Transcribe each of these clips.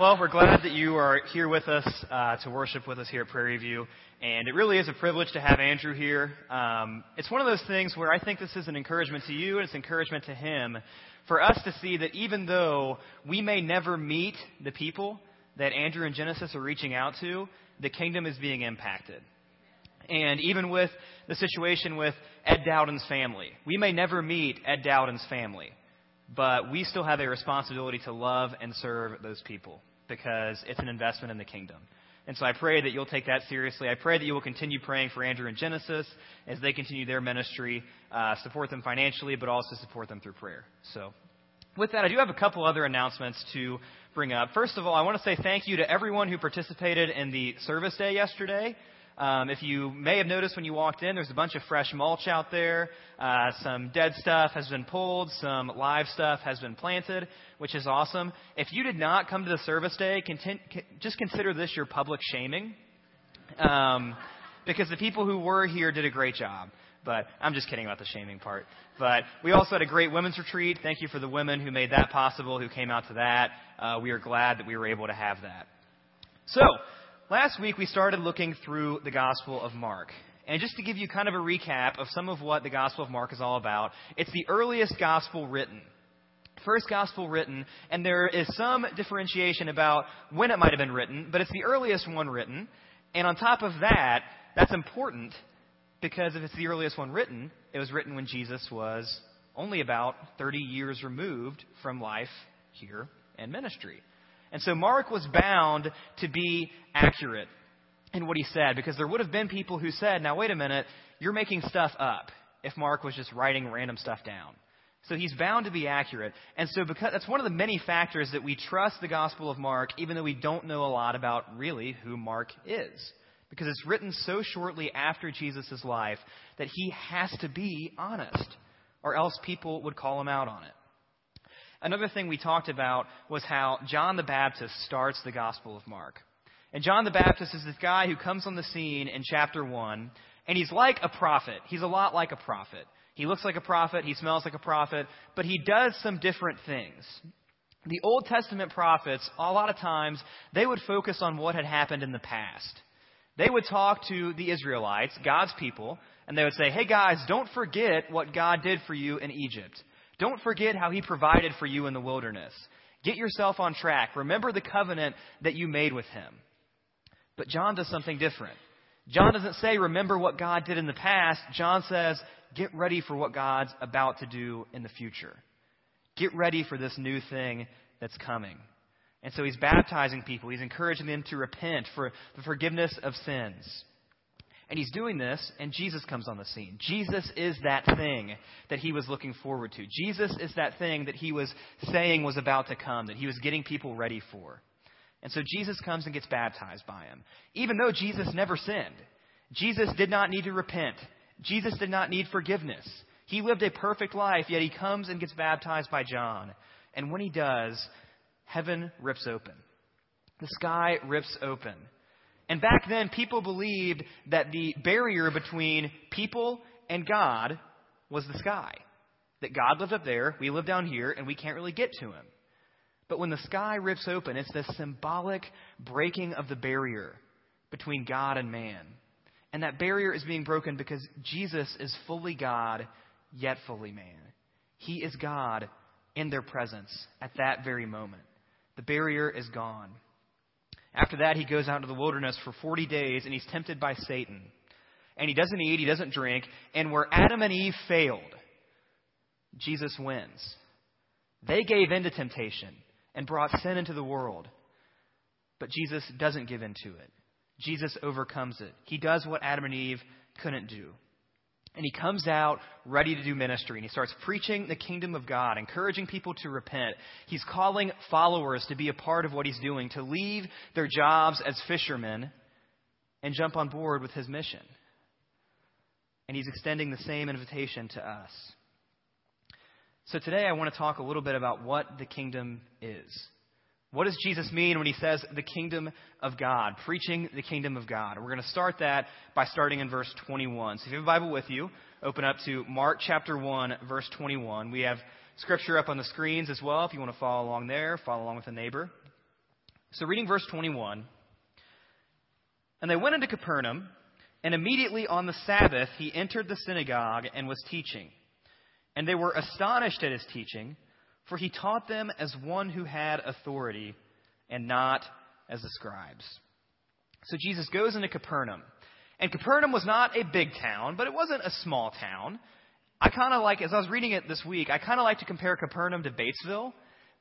Well, we're glad that you are here with us uh, to worship with us here at Prairie View. And it really is a privilege to have Andrew here. Um, it's one of those things where I think this is an encouragement to you and it's encouragement to him for us to see that even though we may never meet the people that Andrew and Genesis are reaching out to, the kingdom is being impacted. And even with the situation with Ed Dowden's family, we may never meet Ed Dowden's family, but we still have a responsibility to love and serve those people because it's an investment in the kingdom. And so I pray that you'll take that seriously. I pray that you will continue praying for Andrew and Genesis as they continue their ministry, uh, support them financially, but also support them through prayer. So, with that, I do have a couple other announcements to bring up. First of all, I want to say thank you to everyone who participated in the service day yesterday. Um, if you may have noticed when you walked in, there's a bunch of fresh mulch out there. Uh, some dead stuff has been pulled. Some live stuff has been planted, which is awesome. If you did not come to the service day, content, just consider this your public shaming. Um, because the people who were here did a great job. But I'm just kidding about the shaming part. But we also had a great women's retreat. Thank you for the women who made that possible, who came out to that. Uh, we are glad that we were able to have that. So, Last week we started looking through the Gospel of Mark. And just to give you kind of a recap of some of what the Gospel of Mark is all about, it's the earliest Gospel written. First Gospel written, and there is some differentiation about when it might have been written, but it's the earliest one written. And on top of that, that's important because if it's the earliest one written, it was written when Jesus was only about 30 years removed from life here and ministry. And so Mark was bound to be accurate in what he said because there would have been people who said, now wait a minute, you're making stuff up if Mark was just writing random stuff down. So he's bound to be accurate. And so because that's one of the many factors that we trust the Gospel of Mark, even though we don't know a lot about really who Mark is. Because it's written so shortly after Jesus' life that he has to be honest, or else people would call him out on it. Another thing we talked about was how John the Baptist starts the Gospel of Mark. And John the Baptist is this guy who comes on the scene in chapter 1, and he's like a prophet. He's a lot like a prophet. He looks like a prophet, he smells like a prophet, but he does some different things. The Old Testament prophets, a lot of times, they would focus on what had happened in the past. They would talk to the Israelites, God's people, and they would say, hey guys, don't forget what God did for you in Egypt. Don't forget how He provided for you in the wilderness. Get yourself on track. Remember the covenant that you made with Him. But John does something different. John doesn't say, remember what God did in the past. John says, get ready for what God's about to do in the future. Get ready for this new thing that's coming. And so he's baptizing people. He's encouraging them to repent for the forgiveness of sins. And he's doing this, and Jesus comes on the scene. Jesus is that thing that he was looking forward to. Jesus is that thing that he was saying was about to come, that he was getting people ready for. And so Jesus comes and gets baptized by him. Even though Jesus never sinned, Jesus did not need to repent. Jesus did not need forgiveness. He lived a perfect life, yet he comes and gets baptized by John. And when he does, heaven rips open. The sky rips open. And back then, people believed that the barrier between people and God was the sky. That God lived up there, we live down here, and we can't really get to him. But when the sky rips open, it's this symbolic breaking of the barrier between God and man. And that barrier is being broken because Jesus is fully God, yet fully man. He is God in their presence at that very moment. The barrier is gone. After that, he goes out into the wilderness for 40 days and he's tempted by Satan. And he doesn't eat, he doesn't drink. And where Adam and Eve failed, Jesus wins. They gave in to temptation and brought sin into the world. But Jesus doesn't give in to it. Jesus overcomes it. He does what Adam and Eve couldn't do. And he comes out ready to do ministry and he starts preaching the kingdom of God, encouraging people to repent. He's calling followers to be a part of what he's doing, to leave their jobs as fishermen and jump on board with his mission. And he's extending the same invitation to us. So today I want to talk a little bit about what the kingdom is. What does Jesus mean when he says the kingdom of God, preaching the kingdom of God? We're going to start that by starting in verse 21. So if you have a Bible with you, open up to Mark chapter 1, verse 21. We have scripture up on the screens as well if you want to follow along there, follow along with a neighbor. So, reading verse 21. And they went into Capernaum, and immediately on the Sabbath he entered the synagogue and was teaching. And they were astonished at his teaching, for he taught them as one who had authority, and not as the scribes. So Jesus goes into Capernaum. And Capernaum was not a big town, but it wasn't a small town. I kind of like, as I was reading it this week, I kind of like to compare Capernaum to Batesville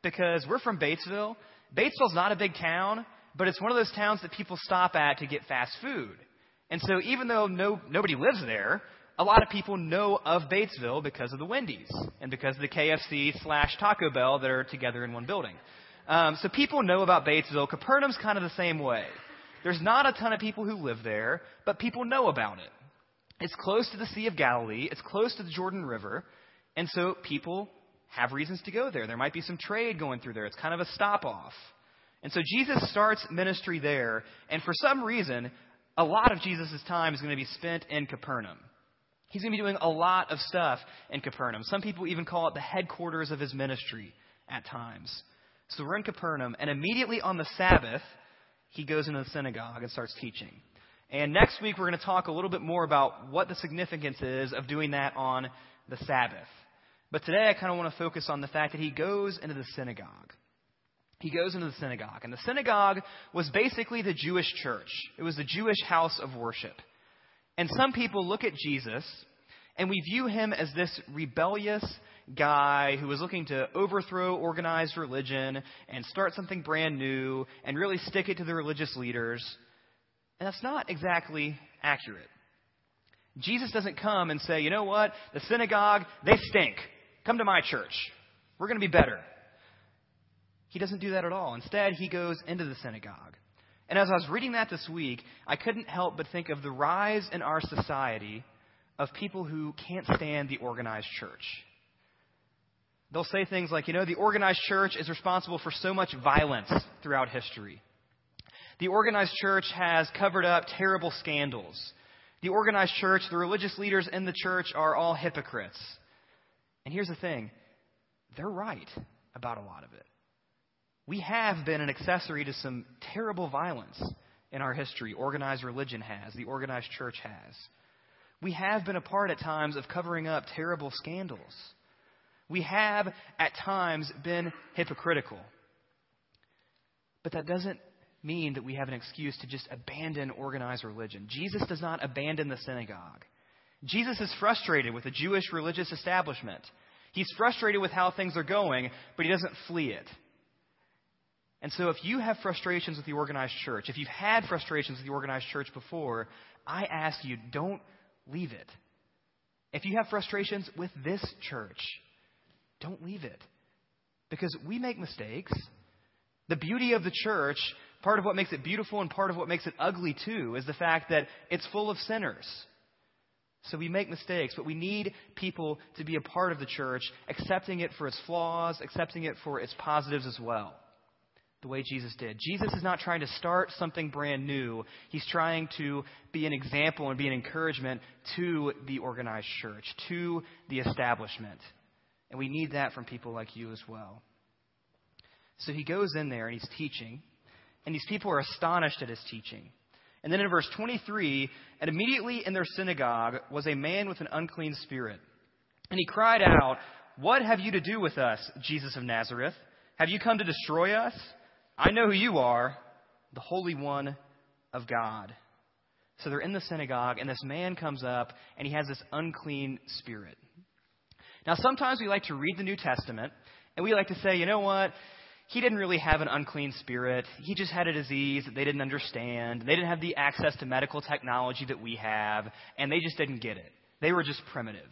because we're from Batesville. Batesville's not a big town, but it's one of those towns that people stop at to get fast food. And so even though no, nobody lives there, a lot of people know of Batesville because of the Wendy's and because of the KFC slash Taco Bell that are together in one building. Um, so people know about Batesville. Capernaum's kind of the same way. There's not a ton of people who live there, but people know about it. It's close to the Sea of Galilee. It's close to the Jordan River. And so people have reasons to go there. There might be some trade going through there. It's kind of a stop off. And so Jesus starts ministry there. And for some reason, a lot of Jesus' time is going to be spent in Capernaum. He's going to be doing a lot of stuff in Capernaum. Some people even call it the headquarters of his ministry at times. So we're in Capernaum, and immediately on the Sabbath, he goes into the synagogue and starts teaching. And next week, we're going to talk a little bit more about what the significance is of doing that on the Sabbath. But today, I kind of want to focus on the fact that he goes into the synagogue. He goes into the synagogue. And the synagogue was basically the Jewish church, it was the Jewish house of worship. And some people look at Jesus and we view him as this rebellious guy who was looking to overthrow organized religion and start something brand new and really stick it to the religious leaders. And that's not exactly accurate. Jesus doesn't come and say, you know what? The synagogue, they stink. Come to my church. We're going to be better. He doesn't do that at all. Instead, he goes into the synagogue. And as I was reading that this week, I couldn't help but think of the rise in our society of people who can't stand the organized church. They'll say things like, you know, the organized church is responsible for so much violence throughout history. The organized church has covered up terrible scandals. The organized church, the religious leaders in the church are all hypocrites. And here's the thing they're right about a lot of it. We have been an accessory to some terrible violence in our history. Organized religion has, the organized church has. We have been a part at times of covering up terrible scandals. We have at times been hypocritical. But that doesn't mean that we have an excuse to just abandon organized religion. Jesus does not abandon the synagogue. Jesus is frustrated with the Jewish religious establishment. He's frustrated with how things are going, but he doesn't flee it. And so, if you have frustrations with the organized church, if you've had frustrations with the organized church before, I ask you, don't leave it. If you have frustrations with this church, don't leave it. Because we make mistakes. The beauty of the church part of what makes it beautiful and part of what makes it ugly too is the fact that it's full of sinners. So we make mistakes, but we need people to be a part of the church, accepting it for its flaws, accepting it for its positives as well. The way Jesus did. Jesus is not trying to start something brand new. He's trying to be an example and be an encouragement to the organized church, to the establishment. And we need that from people like you as well. So he goes in there and he's teaching and these people are astonished at his teaching. And then in verse 23, and immediately in their synagogue was a man with an unclean spirit. And he cried out, What have you to do with us, Jesus of Nazareth? Have you come to destroy us? I know who you are, the Holy One of God. So they're in the synagogue, and this man comes up, and he has this unclean spirit. Now, sometimes we like to read the New Testament, and we like to say, you know what? he didn't really have an unclean spirit. He just had a disease that they didn't understand. They didn't have the access to medical technology that we have, and they just didn't get it. They were just primitive.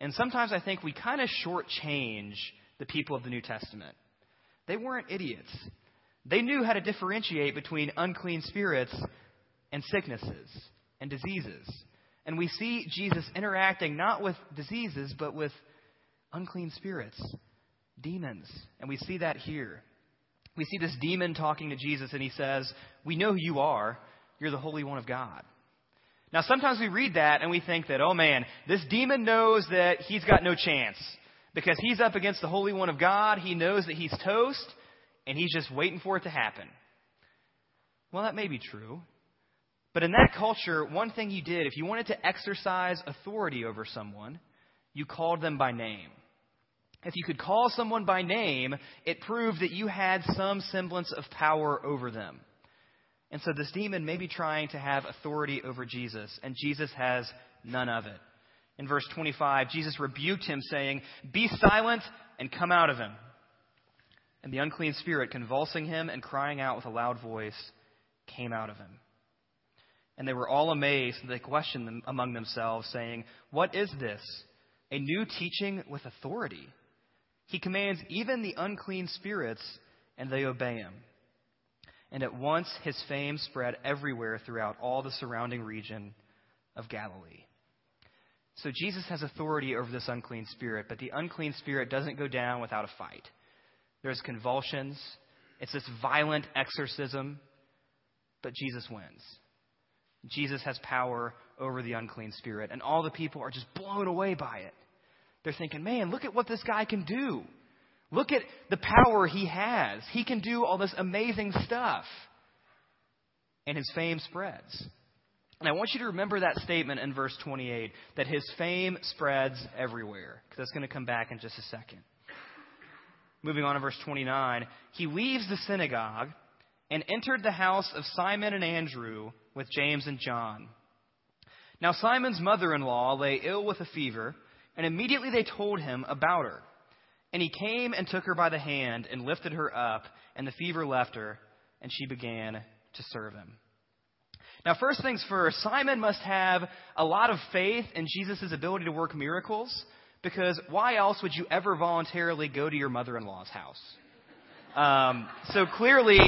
And sometimes I think we kind of shortchange the people of the New Testament. They weren't idiots. They knew how to differentiate between unclean spirits and sicknesses and diseases. And we see Jesus interacting not with diseases, but with unclean spirits demons. And we see that here. We see this demon talking to Jesus, and he says, We know who you are. You're the Holy One of God. Now, sometimes we read that and we think that, oh man, this demon knows that he's got no chance because he's up against the Holy One of God. He knows that he's toast, and he's just waiting for it to happen. Well, that may be true. But in that culture, one thing you did, if you wanted to exercise authority over someone, you called them by name. If you could call someone by name, it proved that you had some semblance of power over them. And so this demon may be trying to have authority over Jesus, and Jesus has none of it. In verse 25, Jesus rebuked him, saying, Be silent and come out of him. And the unclean spirit, convulsing him and crying out with a loud voice, came out of him. And they were all amazed, and they questioned them among themselves, saying, What is this? A new teaching with authority. He commands even the unclean spirits, and they obey him. And at once his fame spread everywhere throughout all the surrounding region of Galilee. So Jesus has authority over this unclean spirit, but the unclean spirit doesn't go down without a fight. There's convulsions, it's this violent exorcism, but Jesus wins. Jesus has power over the unclean spirit, and all the people are just blown away by it. They're thinking, man, look at what this guy can do. Look at the power he has. He can do all this amazing stuff. And his fame spreads. And I want you to remember that statement in verse 28 that his fame spreads everywhere. Because that's going to come back in just a second. Moving on to verse 29. He leaves the synagogue and entered the house of Simon and Andrew with James and John. Now, Simon's mother in law lay ill with a fever, and immediately they told him about her. And he came and took her by the hand and lifted her up, and the fever left her, and she began to serve him. Now, first things first, Simon must have a lot of faith in Jesus' ability to work miracles, because why else would you ever voluntarily go to your mother in law's house? Um, so clearly,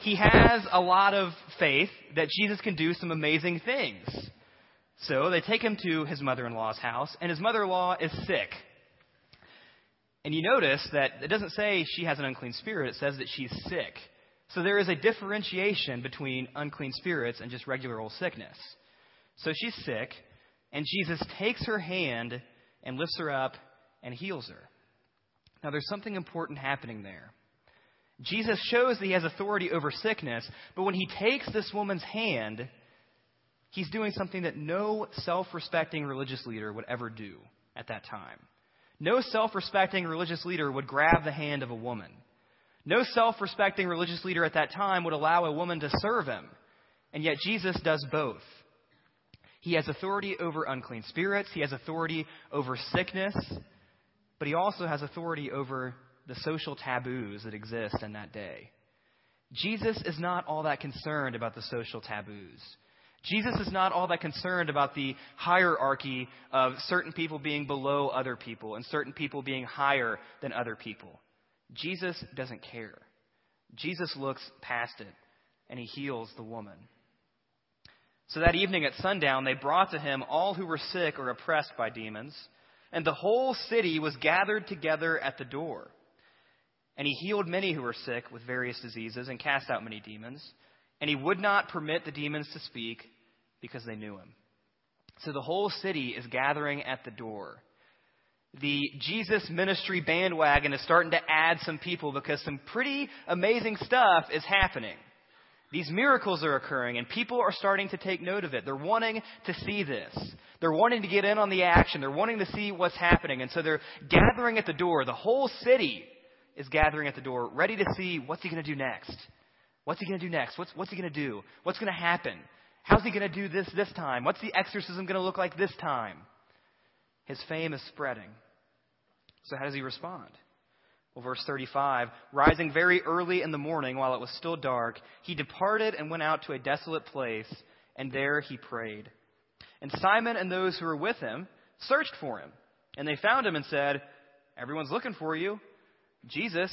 he has a lot of faith that Jesus can do some amazing things. So they take him to his mother in law's house, and his mother in law is sick. And you notice that it doesn't say she has an unclean spirit, it says that she's sick. So there is a differentiation between unclean spirits and just regular old sickness. So she's sick, and Jesus takes her hand and lifts her up and heals her. Now there's something important happening there. Jesus shows that he has authority over sickness, but when he takes this woman's hand, he's doing something that no self respecting religious leader would ever do at that time. No self respecting religious leader would grab the hand of a woman. No self respecting religious leader at that time would allow a woman to serve him. And yet Jesus does both. He has authority over unclean spirits, he has authority over sickness, but he also has authority over the social taboos that exist in that day. Jesus is not all that concerned about the social taboos. Jesus is not all that concerned about the hierarchy of certain people being below other people and certain people being higher than other people. Jesus doesn't care. Jesus looks past it and he heals the woman. So that evening at sundown, they brought to him all who were sick or oppressed by demons, and the whole city was gathered together at the door. And he healed many who were sick with various diseases and cast out many demons. And he would not permit the demons to speak because they knew him. So the whole city is gathering at the door. The Jesus ministry bandwagon is starting to add some people because some pretty amazing stuff is happening. These miracles are occurring, and people are starting to take note of it. They're wanting to see this. They're wanting to get in on the action. They're wanting to see what's happening. And so they're gathering at the door. The whole city is gathering at the door, ready to see what's he going to do next. What's he going to do next? What's, what's he going to do? What's going to happen? How's he going to do this this time? What's the exorcism going to look like this time? His fame is spreading. So, how does he respond? Well, verse 35 Rising very early in the morning while it was still dark, he departed and went out to a desolate place, and there he prayed. And Simon and those who were with him searched for him. And they found him and said, Everyone's looking for you. Jesus,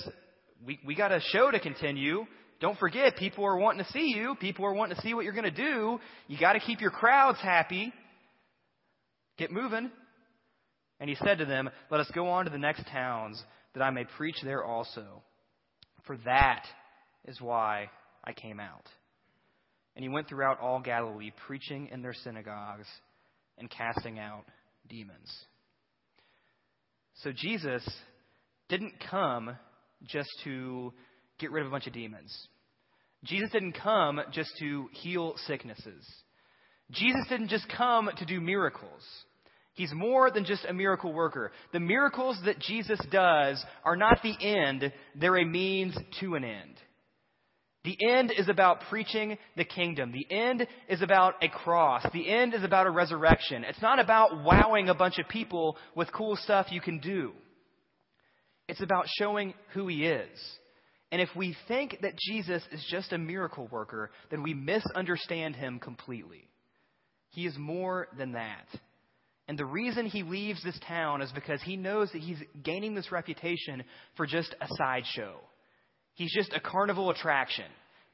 we, we got a show to continue. Don't forget, people are wanting to see you. People are wanting to see what you're going to do. You got to keep your crowds happy. Get moving. And he said to them, Let us go on to the next towns, that I may preach there also. For that is why I came out. And he went throughout all Galilee, preaching in their synagogues and casting out demons. So Jesus didn't come just to get rid of a bunch of demons. Jesus didn't come just to heal sicknesses. Jesus didn't just come to do miracles. He's more than just a miracle worker. The miracles that Jesus does are not the end, they're a means to an end. The end is about preaching the kingdom. The end is about a cross. The end is about a resurrection. It's not about wowing a bunch of people with cool stuff you can do. It's about showing who he is. And if we think that Jesus is just a miracle worker, then we misunderstand him completely. He is more than that. And the reason he leaves this town is because he knows that he's gaining this reputation for just a sideshow. He's just a carnival attraction.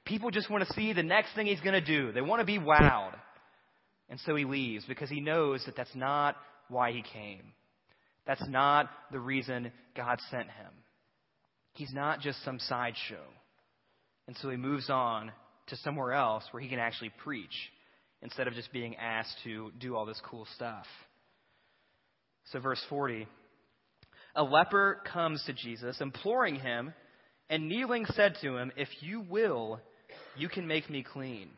People just want to see the next thing he's going to do. They want to be wowed. And so he leaves because he knows that that's not why he came. That's not the reason God sent him. He's not just some sideshow. And so he moves on to somewhere else where he can actually preach instead of just being asked to do all this cool stuff. So, verse 40 A leper comes to Jesus, imploring him, and kneeling said to him, If you will, you can make me clean.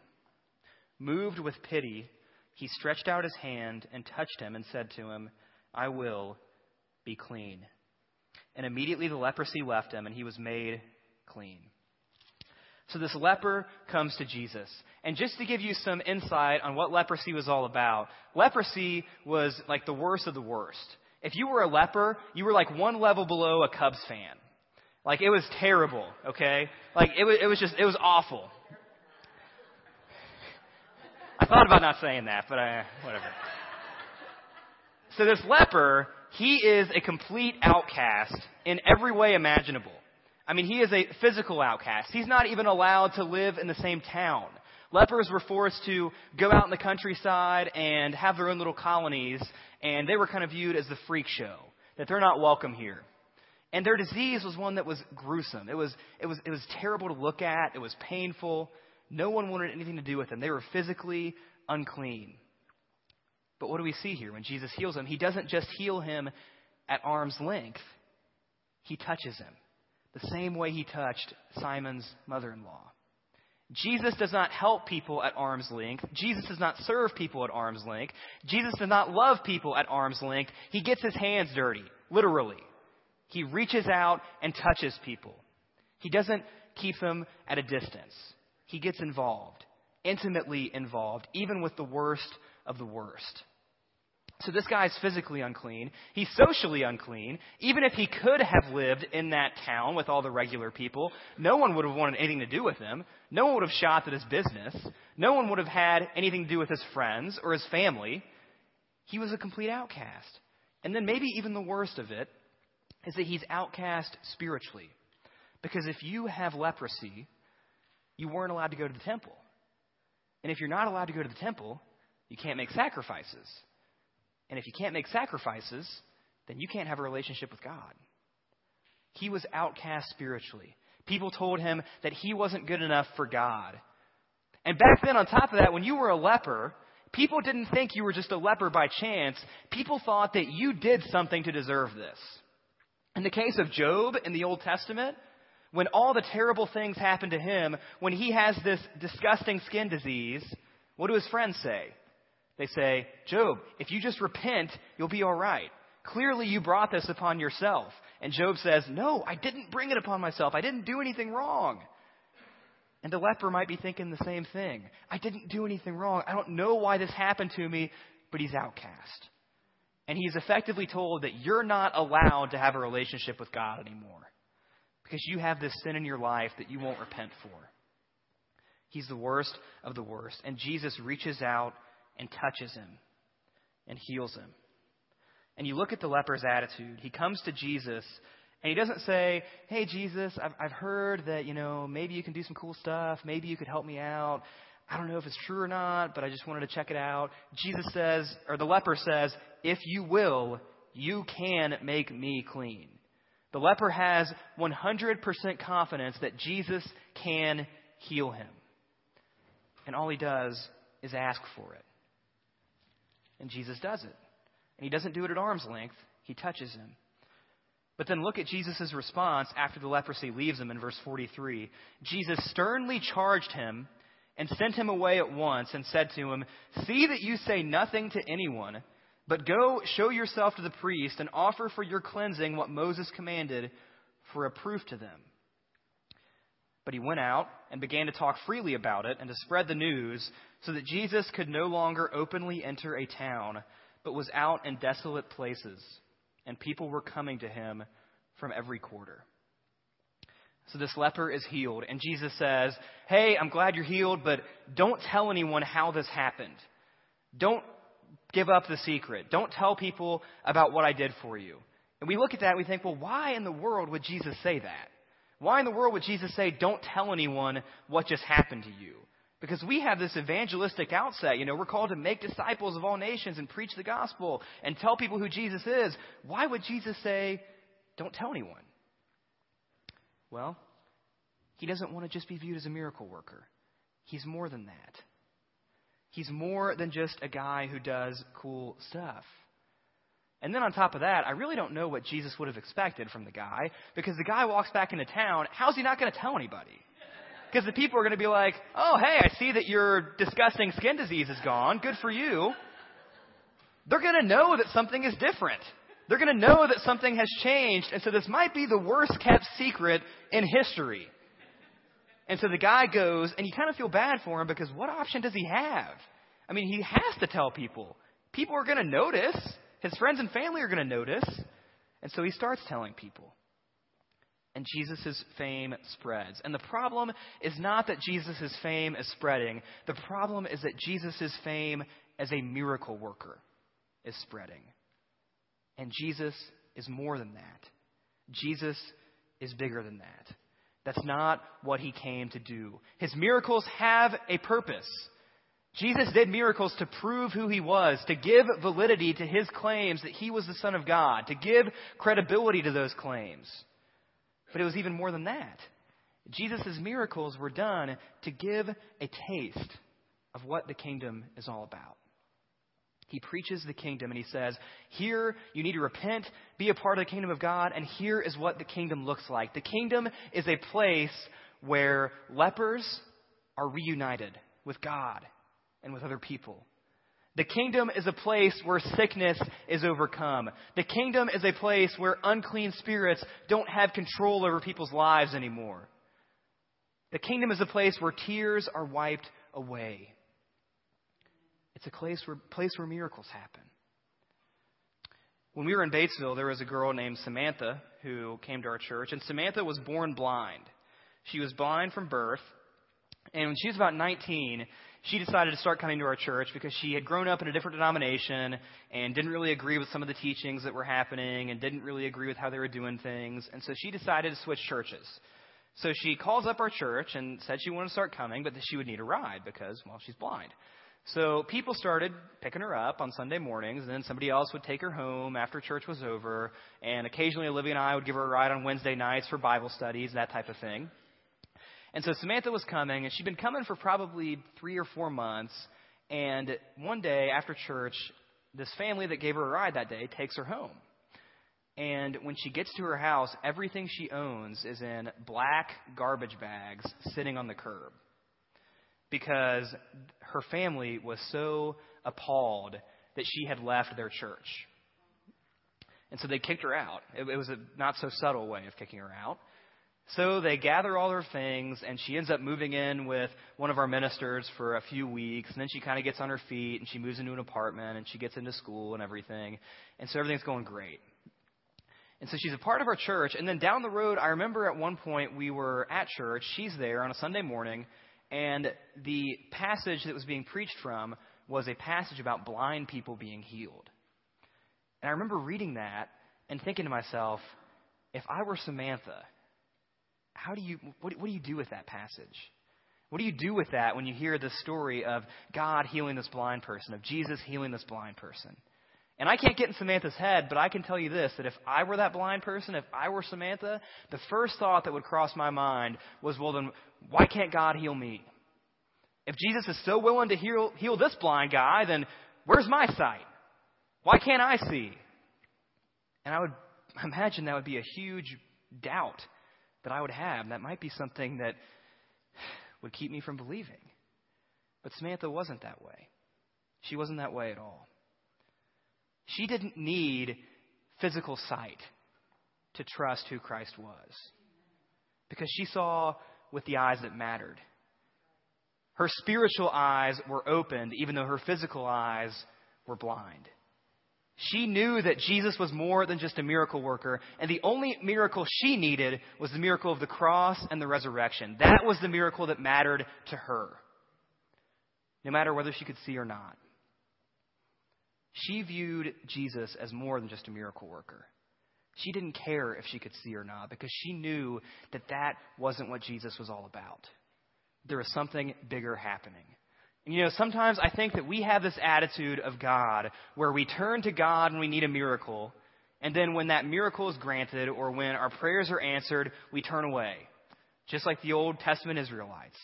Moved with pity, he stretched out his hand and touched him and said to him, I will be clean. And immediately the leprosy left him, and he was made clean. So this leper comes to Jesus. And just to give you some insight on what leprosy was all about, leprosy was like the worst of the worst. If you were a leper, you were like one level below a Cubs fan. Like it was terrible, okay? Like it was, it was just, it was awful. I thought about not saying that, but I, whatever. So this leper, he is a complete outcast in every way imaginable. I mean, he is a physical outcast. He's not even allowed to live in the same town. Lepers were forced to go out in the countryside and have their own little colonies, and they were kind of viewed as the freak show, that they're not welcome here. And their disease was one that was gruesome. It was, it was, it was terrible to look at. It was painful. No one wanted anything to do with them. They were physically unclean. But what do we see here when Jesus heals him? He doesn't just heal him at arm's length, he touches him the same way he touched Simon's mother in law. Jesus does not help people at arm's length. Jesus does not serve people at arm's length. Jesus does not love people at arm's length. He gets his hands dirty, literally. He reaches out and touches people. He doesn't keep them at a distance. He gets involved, intimately involved, even with the worst of the worst. So this guy is physically unclean. He's socially unclean. Even if he could have lived in that town with all the regular people, no one would have wanted anything to do with him. No one would have shot at his business. No one would have had anything to do with his friends or his family. He was a complete outcast. And then maybe even the worst of it is that he's outcast spiritually. Because if you have leprosy, you weren't allowed to go to the temple. And if you're not allowed to go to the temple, you can't make sacrifices. And if you can't make sacrifices, then you can't have a relationship with God. He was outcast spiritually. People told him that he wasn't good enough for God. And back then, on top of that, when you were a leper, people didn't think you were just a leper by chance. People thought that you did something to deserve this. In the case of Job in the Old Testament, when all the terrible things happen to him, when he has this disgusting skin disease, what do his friends say? They say, Job, if you just repent, you'll be all right. Clearly, you brought this upon yourself. And Job says, No, I didn't bring it upon myself. I didn't do anything wrong. And the leper might be thinking the same thing. I didn't do anything wrong. I don't know why this happened to me, but he's outcast. And he's effectively told that you're not allowed to have a relationship with God anymore because you have this sin in your life that you won't repent for. He's the worst of the worst. And Jesus reaches out and touches him and heals him. And you look at the leper's attitude. He comes to Jesus and he doesn't say, Hey, Jesus, I've, I've heard that, you know, maybe you can do some cool stuff. Maybe you could help me out. I don't know if it's true or not, but I just wanted to check it out. Jesus says, or the leper says, If you will, you can make me clean. The leper has 100% confidence that Jesus can heal him. And all he does is ask for it. And Jesus does it. And he doesn't do it at arm's length, he touches him. But then look at Jesus' response after the leprosy leaves him in verse 43. Jesus sternly charged him and sent him away at once and said to him, See that you say nothing to anyone, but go show yourself to the priest and offer for your cleansing what Moses commanded for a proof to them. But he went out and began to talk freely about it and to spread the news so that Jesus could no longer openly enter a town, but was out in desolate places, and people were coming to him from every quarter. So this leper is healed, and Jesus says, Hey, I'm glad you're healed, but don't tell anyone how this happened. Don't give up the secret. Don't tell people about what I did for you. And we look at that and we think, well, why in the world would Jesus say that? Why in the world would Jesus say, don't tell anyone what just happened to you? Because we have this evangelistic outset. You know, we're called to make disciples of all nations and preach the gospel and tell people who Jesus is. Why would Jesus say, don't tell anyone? Well, he doesn't want to just be viewed as a miracle worker. He's more than that. He's more than just a guy who does cool stuff. And then on top of that, I really don't know what Jesus would have expected from the guy because the guy walks back into town. How's he not going to tell anybody? Because the people are going to be like, oh, hey, I see that your disgusting skin disease is gone. Good for you. They're going to know that something is different. They're going to know that something has changed. And so this might be the worst kept secret in history. And so the guy goes, and you kind of feel bad for him because what option does he have? I mean, he has to tell people. People are going to notice. His friends and family are going to notice. And so he starts telling people. And Jesus' fame spreads. And the problem is not that Jesus' fame is spreading. The problem is that Jesus' fame as a miracle worker is spreading. And Jesus is more than that. Jesus is bigger than that. That's not what he came to do. His miracles have a purpose. Jesus did miracles to prove who he was, to give validity to his claims that he was the Son of God, to give credibility to those claims. But it was even more than that. Jesus' miracles were done to give a taste of what the kingdom is all about. He preaches the kingdom and he says, Here you need to repent, be a part of the kingdom of God, and here is what the kingdom looks like. The kingdom is a place where lepers are reunited with God and with other people. The kingdom is a place where sickness is overcome. The kingdom is a place where unclean spirits don't have control over people's lives anymore. The kingdom is a place where tears are wiped away. It's a place where, place where miracles happen. When we were in Batesville, there was a girl named Samantha who came to our church, and Samantha was born blind. She was blind from birth, and when she was about 19, she decided to start coming to our church because she had grown up in a different denomination and didn't really agree with some of the teachings that were happening and didn't really agree with how they were doing things. And so she decided to switch churches. So she calls up our church and said she wanted to start coming, but that she would need a ride because, well, she's blind. So people started picking her up on Sunday mornings, and then somebody else would take her home after church was over, and occasionally Olivia and I would give her a ride on Wednesday nights for Bible studies, that type of thing. And so Samantha was coming, and she'd been coming for probably three or four months, and one day after church, this family that gave her a ride that day takes her home. And when she gets to her house, everything she owns is in black garbage bags sitting on the curb because her family was so appalled that she had left their church. And so they kicked her out. It, it was a not so subtle way of kicking her out. So they gather all her things, and she ends up moving in with one of our ministers for a few weeks. And then she kind of gets on her feet, and she moves into an apartment, and she gets into school and everything. And so everything's going great. And so she's a part of our church. And then down the road, I remember at one point we were at church. She's there on a Sunday morning, and the passage that was being preached from was a passage about blind people being healed. And I remember reading that and thinking to myself, if I were Samantha, how do you, what, what do you do with that passage? What do you do with that when you hear the story of God healing this blind person, of Jesus healing this blind person? And I can't get in Samantha's head, but I can tell you this that if I were that blind person, if I were Samantha, the first thought that would cross my mind was, well, then why can't God heal me? If Jesus is so willing to heal, heal this blind guy, then where's my sight? Why can't I see? And I would imagine that would be a huge doubt that I would have. That might be something that would keep me from believing. But Samantha wasn't that way. She wasn't that way at all. She didn't need physical sight to trust who Christ was because she saw with the eyes that mattered. Her spiritual eyes were opened, even though her physical eyes were blind. She knew that Jesus was more than just a miracle worker, and the only miracle she needed was the miracle of the cross and the resurrection. That was the miracle that mattered to her, no matter whether she could see or not. She viewed Jesus as more than just a miracle worker. She didn't care if she could see or not because she knew that that wasn't what Jesus was all about. There was something bigger happening. And you know, sometimes I think that we have this attitude of God where we turn to God when we need a miracle, and then when that miracle is granted or when our prayers are answered, we turn away. Just like the Old Testament Israelites.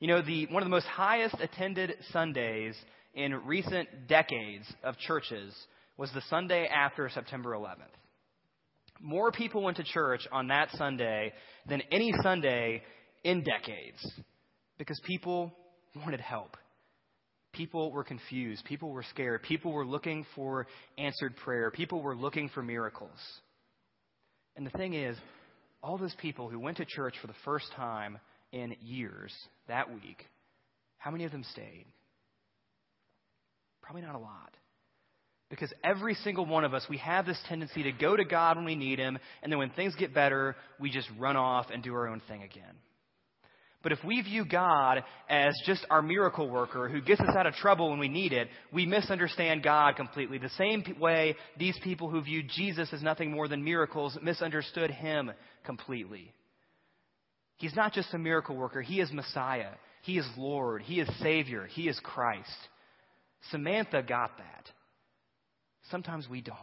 You know, the, one of the most highest attended Sundays in recent decades of churches was the Sunday after September 11th. More people went to church on that Sunday than any Sunday in decades because people wanted help. People were confused. People were scared. People were looking for answered prayer. People were looking for miracles. And the thing is, all those people who went to church for the first time in years that week, how many of them stayed? Probably not a lot. Because every single one of us, we have this tendency to go to God when we need Him, and then when things get better, we just run off and do our own thing again. But if we view God as just our miracle worker who gets us out of trouble when we need it, we misunderstand God completely. The same way these people who viewed Jesus as nothing more than miracles misunderstood Him completely. He's not just a miracle worker, He is Messiah. He is Lord. He is Savior. He is Christ. Samantha got that. Sometimes we don't.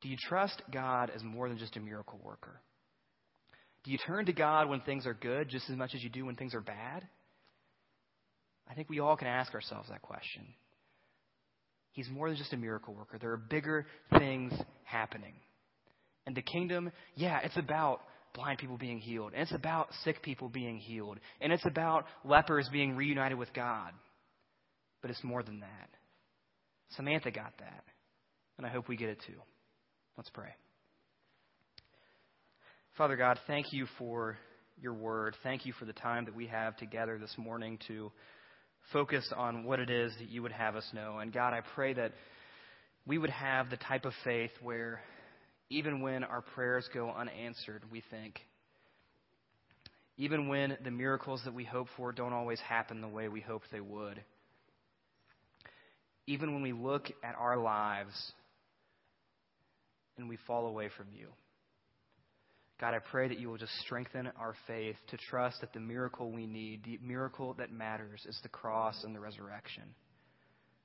Do you trust God as more than just a miracle worker? Do you turn to God when things are good just as much as you do when things are bad? I think we all can ask ourselves that question. He's more than just a miracle worker. There are bigger things happening. And the kingdom, yeah, it's about blind people being healed. And it's about sick people being healed. And it's about lepers being reunited with God. But it's more than that. Samantha got that. And I hope we get it too. Let's pray. Father God, thank you for your word. Thank you for the time that we have together this morning to focus on what it is that you would have us know. And God, I pray that we would have the type of faith where even when our prayers go unanswered, we think, even when the miracles that we hope for don't always happen the way we hoped they would, even when we look at our lives and we fall away from you. God, I pray that you will just strengthen our faith to trust that the miracle we need, the miracle that matters, is the cross and the resurrection.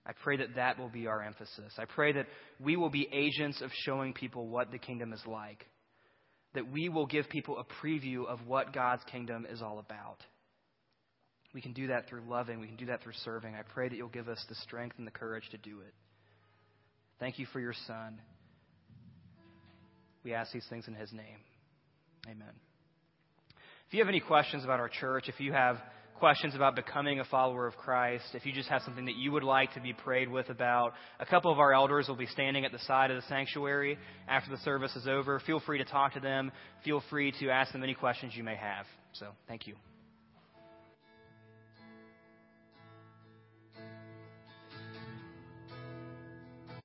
I pray that that will be our emphasis. I pray that we will be agents of showing people what the kingdom is like, that we will give people a preview of what God's kingdom is all about. We can do that through loving. We can do that through serving. I pray that you'll give us the strength and the courage to do it. Thank you for your Son. We ask these things in his name. Amen. If you have any questions about our church, if you have questions about becoming a follower of Christ, if you just have something that you would like to be prayed with about, a couple of our elders will be standing at the side of the sanctuary after the service is over. Feel free to talk to them. Feel free to ask them any questions you may have. So, thank you.